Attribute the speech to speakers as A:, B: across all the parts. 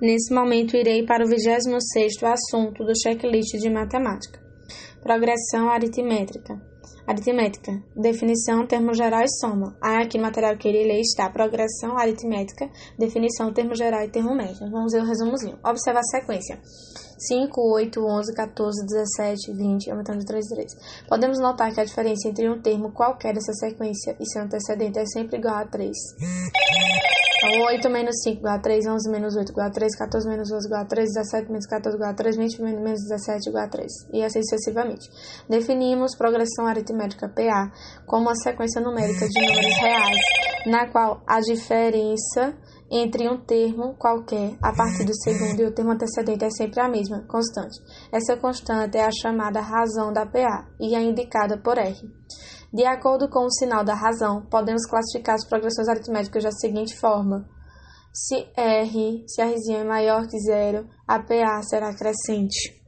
A: Nesse momento, irei para o 26º assunto do checklist de matemática. Progressão aritmétrica. Aritmética. Definição, termo geral e soma. Aí aqui no material que ele lê está progressão aritmética, definição, termo geral e termo médio. Vamos ver o resumozinho. Observa a sequência. 5, 8, 11, 14, 17, 20, aumentando de 3 em 3. Podemos notar que a diferença entre um termo qualquer dessa sequência e seu antecedente é sempre igual a 3. Então, 8 menos 5 igual a 3, 11 menos 8 igual a 3, 14 menos 12 igual a 3, 17 menos 14 igual a 3, 20 menos 17 igual a 3, e assim sucessivamente. Definimos progressão aritmética PA como uma sequência numérica de números reais, na qual a diferença entre um termo qualquer a partir do segundo e o termo antecedente é sempre a mesma, constante. Essa constante é a chamada razão da PA e é indicada por R. De acordo com o sinal da razão, podemos classificar as progressões aritméticas da seguinte forma: se R, se R é maior que zero, a PA será crescente.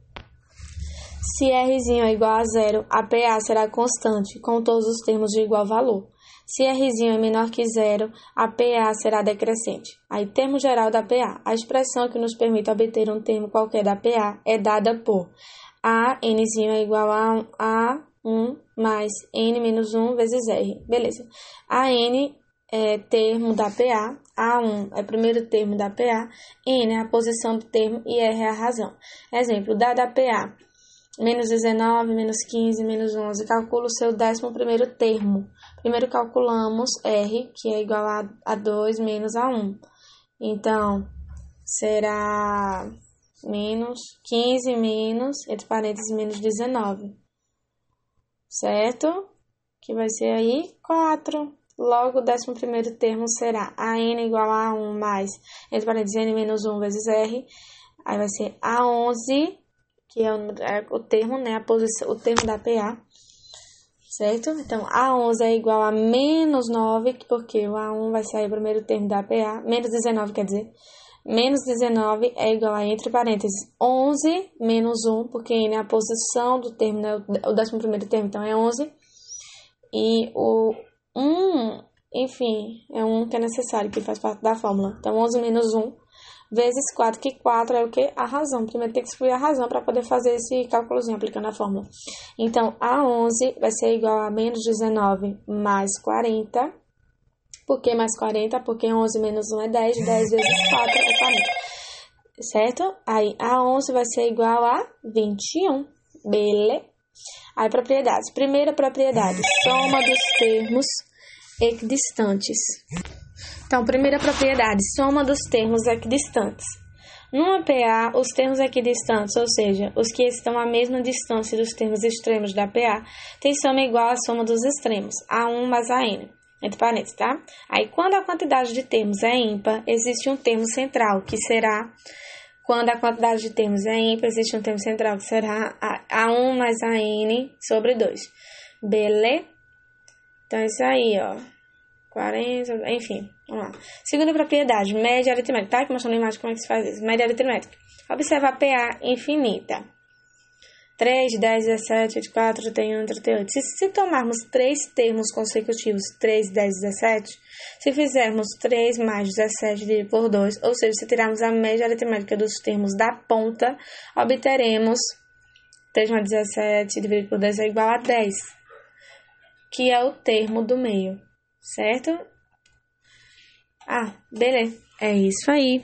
A: Se R é igual a zero, a PA será constante, com todos os termos de igual valor. Se R é menor que zero, a PA será decrescente. Aí, termo geral da PA. A expressão que nos permite obter um termo qualquer da PA é dada por A, N é igual a, a 1 mais n menos 1 vezes r. Beleza. A n é termo da PA, A1 é o primeiro termo da PA, N é a posição do termo e R é a razão. Exemplo, dada a PA, menos 19, menos 15, menos 11, calcula o seu décimo primeiro termo. Primeiro calculamos R, que é igual a, a 2 menos a 1. Então, será menos 15 menos, entre parênteses, menos 19 certo? Que vai ser aí 4. Logo, o décimo primeiro termo será a n igual a 1 mais, entre parênteses, n menos 1 vezes r. Aí vai ser A11, que é o, é o termo, né? A posição, o termo da PA. Certo? Então, A11 é igual a menos 9, porque o A1 vai ser o primeiro termo da PA. Menos 19, quer dizer. Menos 19 é igual a, entre parênteses, 11 menos 1, porque n é a posição do termo, né? o décimo primeiro termo, então é 11. E o 1, enfim, é 1 que é necessário, que faz parte da fórmula. Então, 11 menos 1 vezes 4, que 4 é o que? A razão. Primeiro tem que excluir a razão para poder fazer esse cálculozinho aplicando a fórmula. Então, a 11 vai ser igual a menos 19 mais 40 por que mais 40? Porque 11 menos 1 é 10, 10 vezes 4 é 40. Certo? Aí, a 11 vai ser igual a 21. Beleza? Aí, propriedades. Primeira propriedade, soma dos termos equidistantes. Então, primeira propriedade, soma dos termos equidistantes. Numa PA, os termos equidistantes, ou seja, os que estão à mesma distância dos termos extremos da PA, têm soma igual à soma dos extremos, A1 mais AN entre parênteses, tá? Aí, quando a quantidade de termos é ímpar, existe um termo central, que será, quando a quantidade de termos é ímpar, existe um termo central, que será A1 mais AN sobre 2. Beleza? Então, é isso aí, ó. 40, enfim, vamos lá. Segunda propriedade, média aritmética. Tá aqui mostrando a imagem como é que se faz isso. Média aritmética. Observa a PA infinita. 3, 10, 17, 24, 31, 38. Se, se tomarmos três termos consecutivos, 3, 10, 17, se fizermos 3 mais 17 dividido por 2, ou seja, se tirarmos a média aritmética dos termos da ponta, obteremos 3 mais 17 dividido por 2 é igual a 10, que é o termo do meio, certo? Ah, beleza. É isso aí.